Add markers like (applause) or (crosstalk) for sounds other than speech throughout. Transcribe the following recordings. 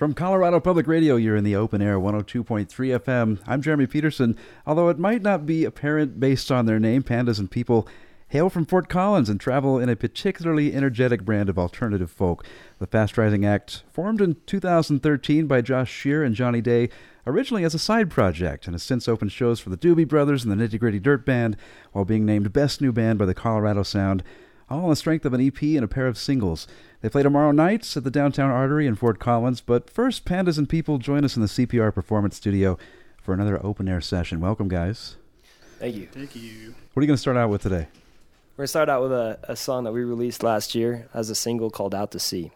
From Colorado Public Radio, you're in the open air 102.3 FM. I'm Jeremy Peterson. Although it might not be apparent based on their name, Pandas and People hail from Fort Collins and travel in a particularly energetic brand of alternative folk. The Fast Rising Act, formed in 2013 by Josh Shear and Johnny Day, originally as a side project, and has since opened shows for the Doobie Brothers and the Nitty Gritty Dirt Band, while being named Best New Band by the Colorado Sound, all on the strength of an EP and a pair of singles. They play tomorrow nights at the Downtown Artery in Fort Collins, but first, Pandas and People join us in the CPR Performance Studio for another open air session. Welcome, guys. Thank you. Thank you. What are you going to start out with today? We're going to start out with a, a song that we released last year as a single called Out to Sea.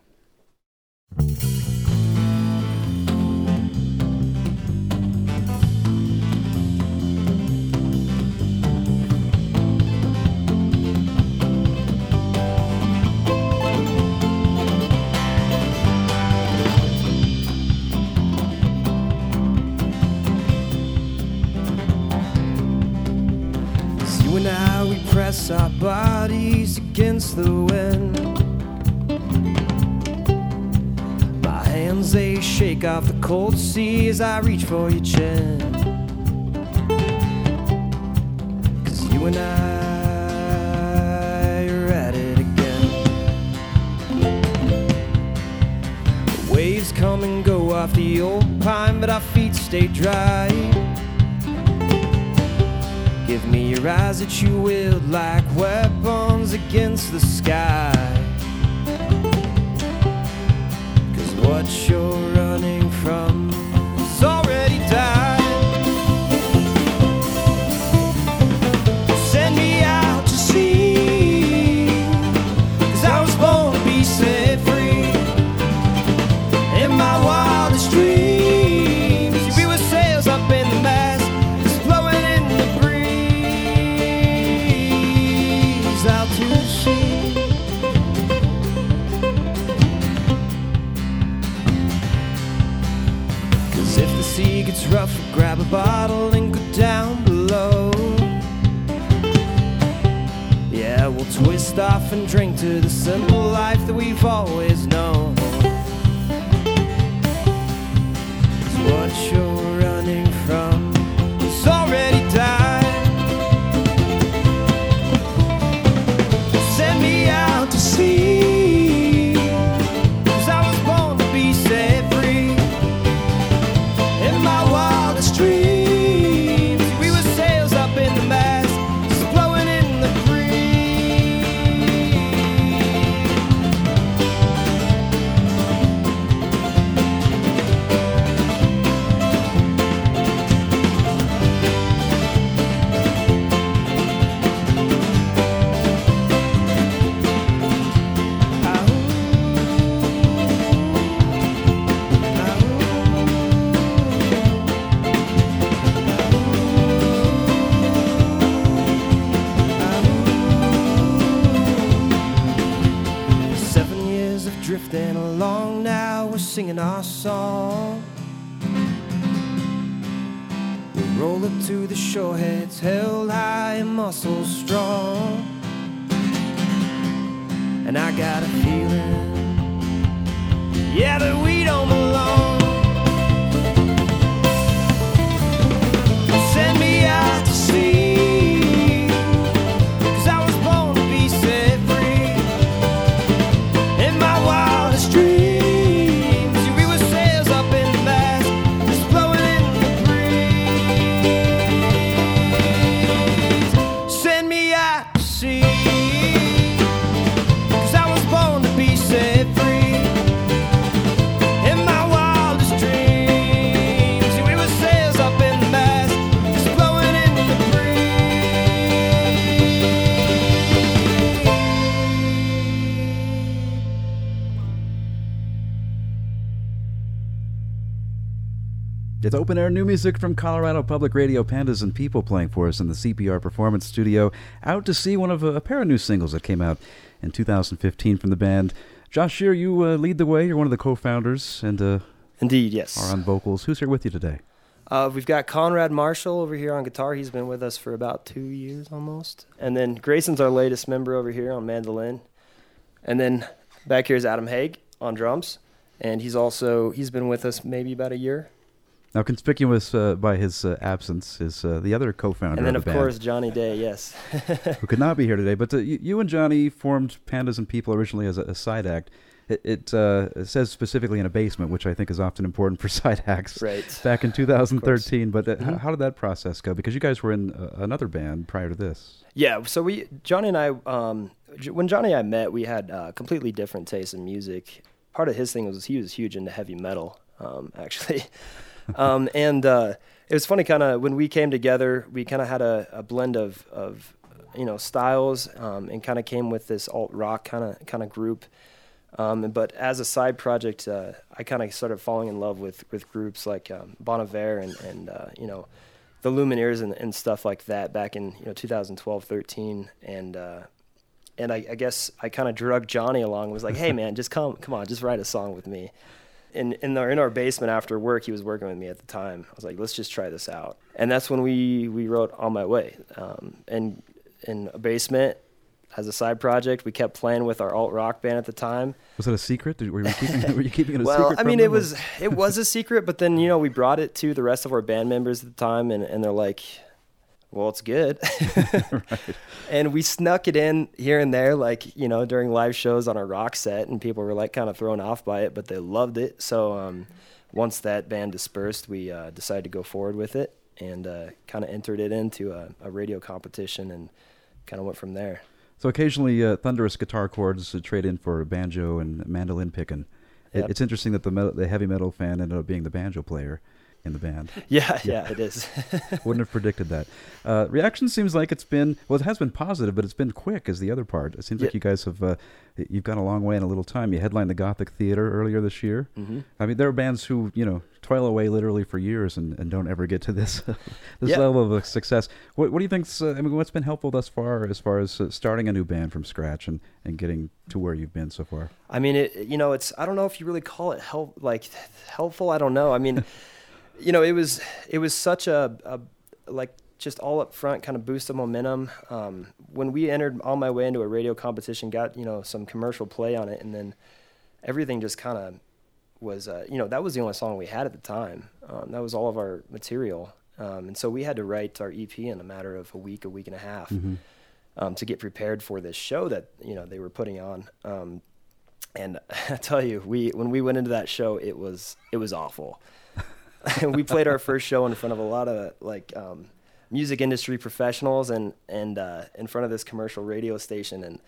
The wind. My hands they shake off the cold sea as I reach for your chin. Cause you and I are at it again. Waves come and go off the old pine, but our feet stay dry. Give me your eyes that you wield like weapons against the sky. Cause what you're off and drink to the simple life that we've always known. Cause what you're drifting along now, we're singing our song. We roll up to the shore, heads held high and muscles strong. And I got a feeling, yeah, that we don't belong. It's open air new music from Colorado Public Radio, Pandas and People playing for us in the CPR Performance Studio. Out to Sea one of a, a pair of new singles that came out in 2015 from the band. Josh Shear, you uh, lead the way. You're one of the co-founders and uh, Indeed, yes. are on vocals. Who's here with you today? Uh, we've got Conrad Marshall over here on guitar. He's been with us for about two years almost. And then Grayson's our latest member over here on mandolin. And then back here is Adam Haig on drums. and he's also he's been with us maybe about a year. Now, conspicuous uh, by his uh, absence is uh, the other co-founder And then of of the band, course Johnny Day, yes. (laughs) who could not be here today. But uh, you, you and Johnny formed Pandas and People originally as a, a side act. It, it, uh, it says specifically in a basement, which I think is often important for (laughs) side acts. right. Back in (laughs) 2013, but uh, Mhm. how did that process go? Because you guys were in uh, another band prior to this. Yeah, so we Johnny and I um when Johnny and I met, we had uh, completely different tastes in music. Part of his thing was he was huge into heavy metal, um, actually. Um, and uh, it was funny, kind of when we came together, we kind of had a, a blend of of you know styles, um, and kind of came with this alt rock kind of kind of group. Um, but as a side project, uh, I kind of started falling in love with with groups like um, Bon Iver and and uh, you know the Lumineers and, and stuff like that back in you know 2012, 13, and uh, and I, I guess I kind of drug Johnny along. And was like, hey man, just come come on, just write a song with me. In in our in our basement after work, he was working with me at the time. I was like, let's just try this out, and that's when we we wrote On My Way. Um, and in a basement as a side project, we kept playing with our alt rock band at the time. Was it a secret? Did, were, you keeping, were you keeping it a (laughs) well, secret? I mean, it was it was a secret, but then you know we brought it to the rest of our band members at the time, and, and they're like, "Well, it's good," (laughs) (laughs) and we snuck it in here and there, like you know during live shows on our rock set, and people were like kind of thrown off by it, but they loved it. So um, once that band dispersed, we uh, decided to go forward with it and uh, kind of entered it into a, a radio competition, and kind of went from there. So occasionally, uh, thunderous guitar chords trade in for banjo and mandolin picking. It, Yep. It's interesting that the metal, the heavy metal fan ended up being the banjo player in the band. Yeah, (laughs) yeah, it is. (laughs) Wouldn't have predicted that. Uh, reaction seems like it's been well, it has been positive, but it's been quick. Is the other part? It seems like you guys have uh, you've gone a long way in a little time. You headlined the Gothic Theater earlier this year. hmm I mean, there are bands who you know toil away literally for years and, and don't ever get to this (laughs) this Yeah. level of success. What, what do you think's uh, I mean, what's been helpful thus far as far as uh, starting a new band from scratch and, and getting to where you've been so far? I mean, it, you know, it's I don't know if you really call it help like helpful. I don't know. I mean, you know, it was it was such a, a like just all up front kind of boost of momentum. Um, when we entered on my way into a radio competition, got you know some commercial play on it, and then everything just kind of was uh, you know that was the only song we had at the time. Um, that was all of our material, um, and so we had to write our EP in a matter of a week, a week and a half Mm-hmm. um, to get prepared for this show that you know they were putting on. Um, and (laughs) I tell you, we when we went into that show, it was it was awful. (laughs) we played our first show in front of a lot of like um, music industry professionals and and uh, in front of this commercial radio station, and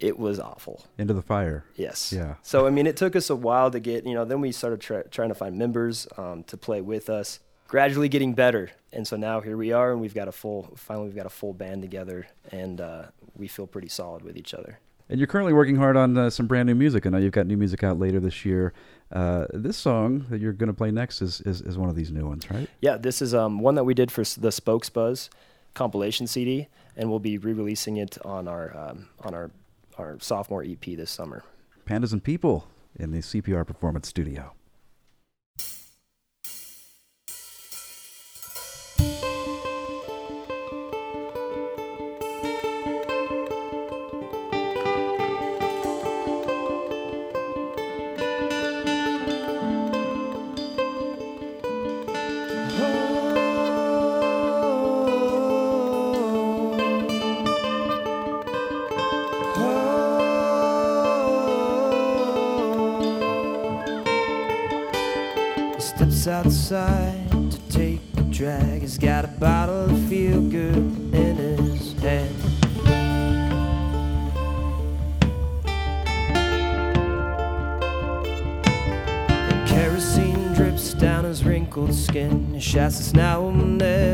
it was awful. Into the fire. Yes. Yeah. So I mean, it took us a while to get you know. Then we started try trying to find members um, to play with us. Gradually getting better, and so now here we are, and we've got a full. Finally, we've got a full band together, and uh, we feel pretty solid with each other. And you're currently working hard on uh, some brand new music. I know you've got new music out later this year. Uh, this song that you're going to play next is, is, is one of these new ones, right? Yeah, this is um, one that we did for the SpokesBuzz compilation CD, and we'll be re-releasing it on our um, on our our sophomore EP this summer. Pandas and People in the CPR Performance Studio. Steps outside to take a drag. He's got a bottle of feel good in his hand. And kerosene drips down his wrinkled skin. He shouts, "This now will never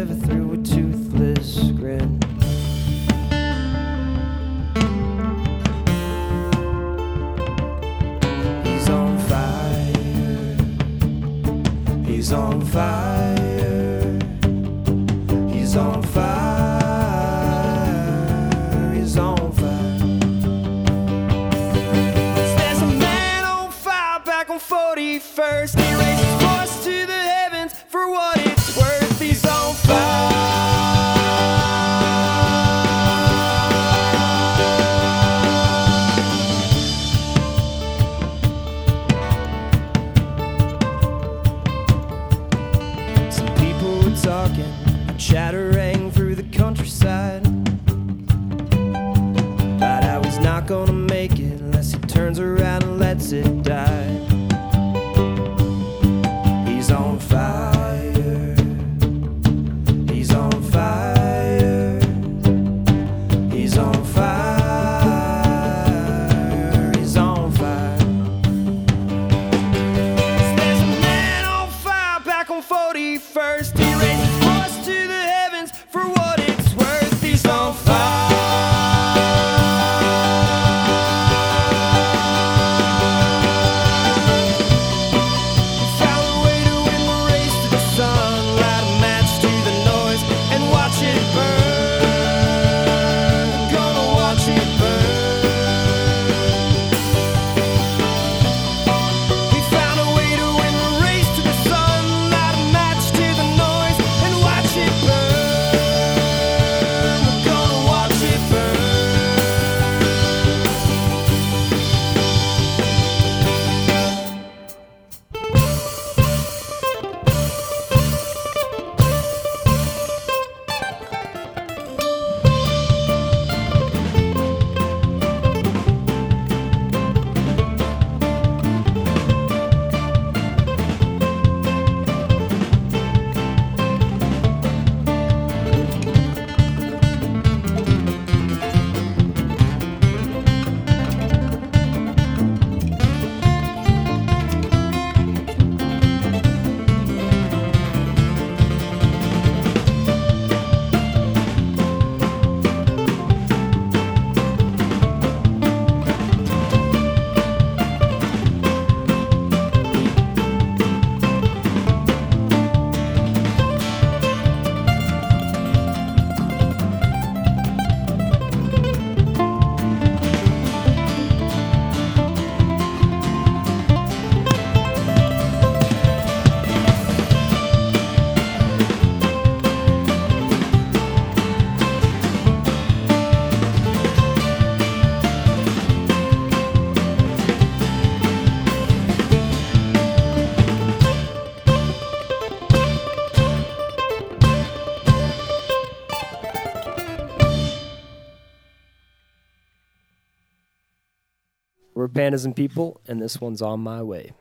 panism people, and this one's on my way.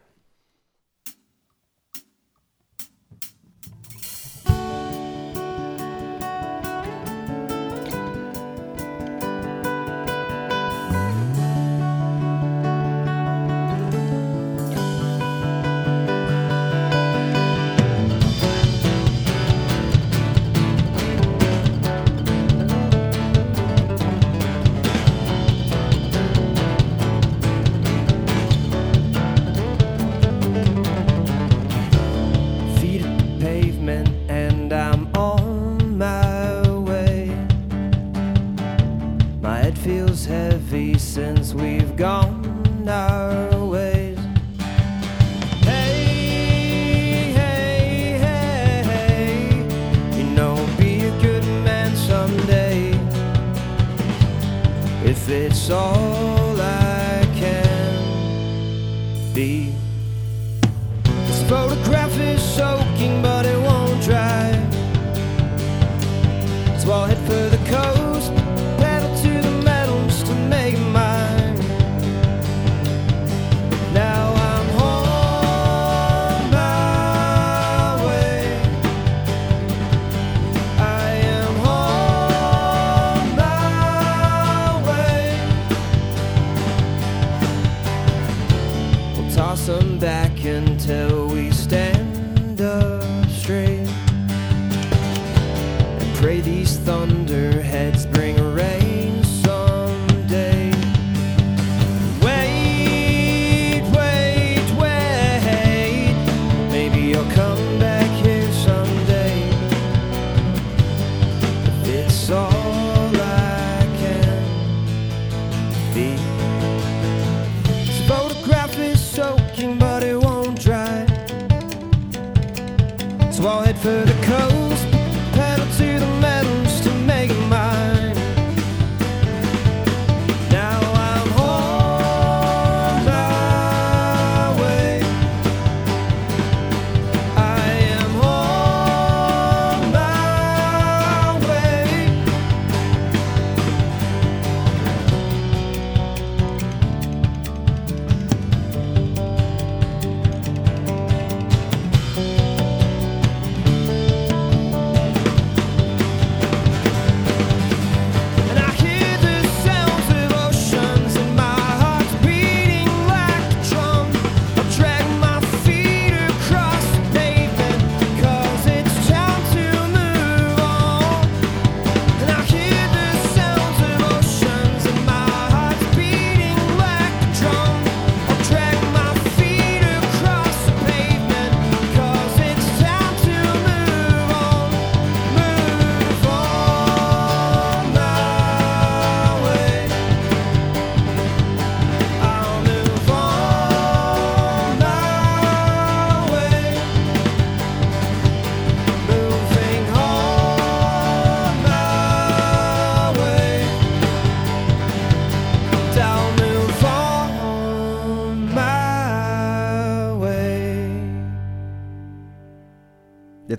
photograph is soaking, but it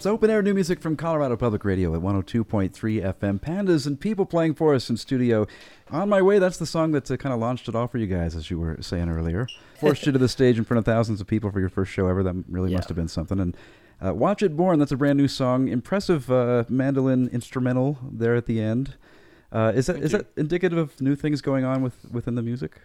It's open air new music from Colorado Public Radio at 102.3 FM. Pandas and people playing for us in studio. On My Way, that's the song that uh, kind of launched it all for you guys, as you were saying earlier. Forced you to the stage in front of thousands of people for your first show ever. That really Yeah. must have been something. And uh, Watch It Burn, that's a brand new song. Impressive uh, mandolin instrumental there at the end. Uh, is that Thank is you. that indicative of new things going on with within the music?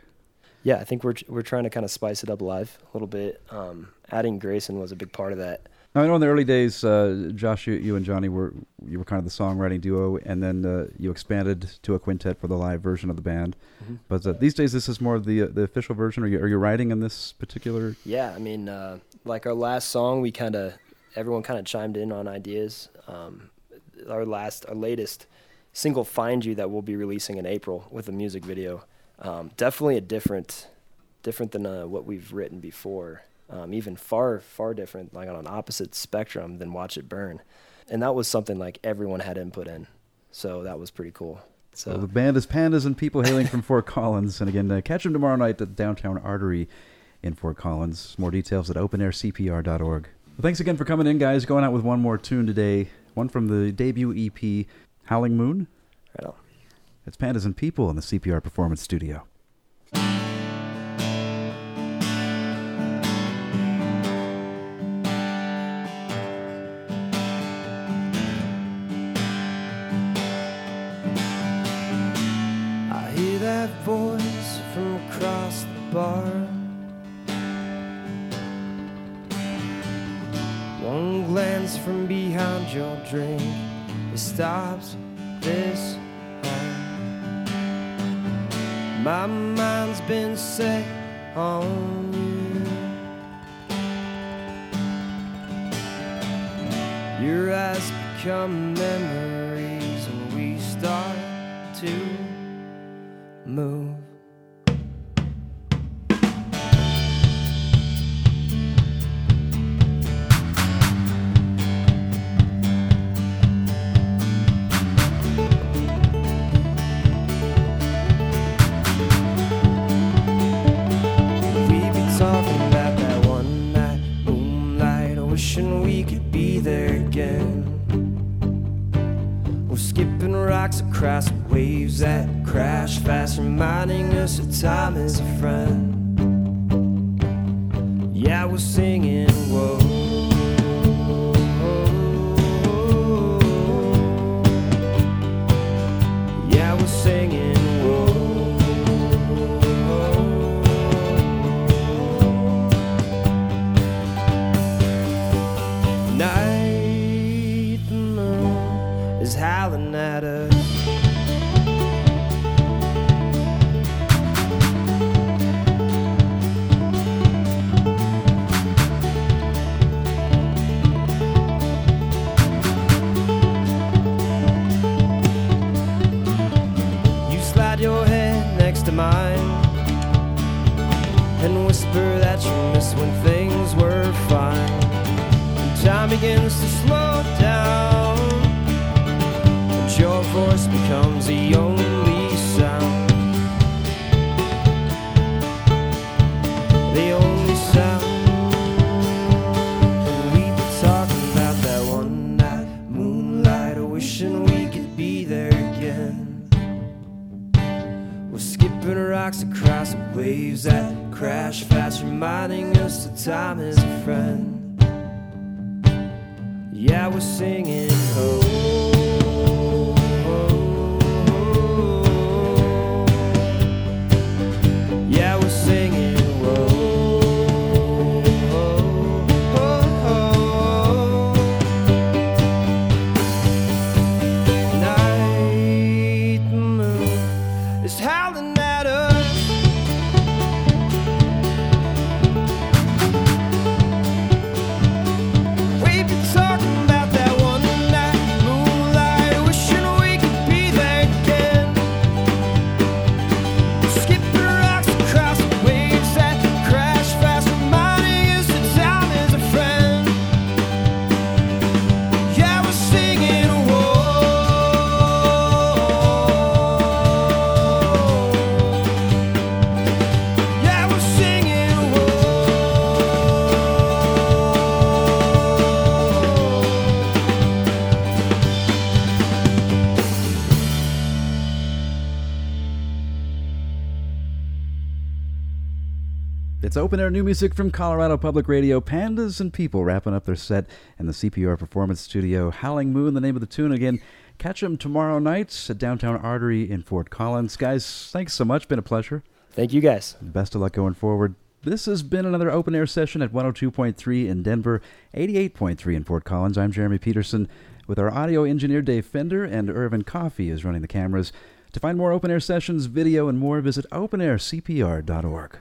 Yeah, I think we're we're trying to kind of spice it up live a little bit. Um, adding Grayson was a big part of that. Now, I know in the early days, uh, Josh, you, you and Johnny were you were kind of the songwriting duo, and then uh, you expanded to a quintet for the live version of the band. Mm-hmm. But uh, these days, this is more of the uh, the official version. Are you are you writing in this particular? Yeah, I mean, uh, like our last song, we kind of everyone kind of chimed in on ideas. Um, our last, our latest single, "Find You," that we'll be releasing in April with a music video. Um, definitely a different, different than uh, what we've written before. Um, even far, far different, like on an opposite spectrum than "Watch It Burn," and that was something like everyone had input in. So that was pretty cool. So So the band is Pandas and people hailing from Fort Collins, and again, uh, catch them tomorrow night at Downtown Artery in Fort Collins. More details at openaircpr.org. Well, thanks again for coming in, guys. Going out with one more tune today, one from the debut EP, Howling Moon. right on. It's Pandas and People in the CPR Performance Studio. That voice from across the bar. One glance from behind your drink, it stops this heart. My mind's been set on you. Your eyes become memories, and we start to move. Time is a friend. That's open air new music from Colorado Public Radio. Pandas and People wrapping up their set in the CPR Performance Studio. Howling Moon, the name of the tune again. Catch them tomorrow night at Downtown Artery in Fort Collins. Guys, thanks so much. Been a pleasure. Thank you guys. Best of luck going forward. This has been another open air session at 102.3 in Denver, 88.3 in Fort Collins. I'm Jeremy Peterson with our audio engineer Dave Fender, and Irvin Coffee is running the cameras. To find more open air sessions, video, and more, visit openaircpr.org.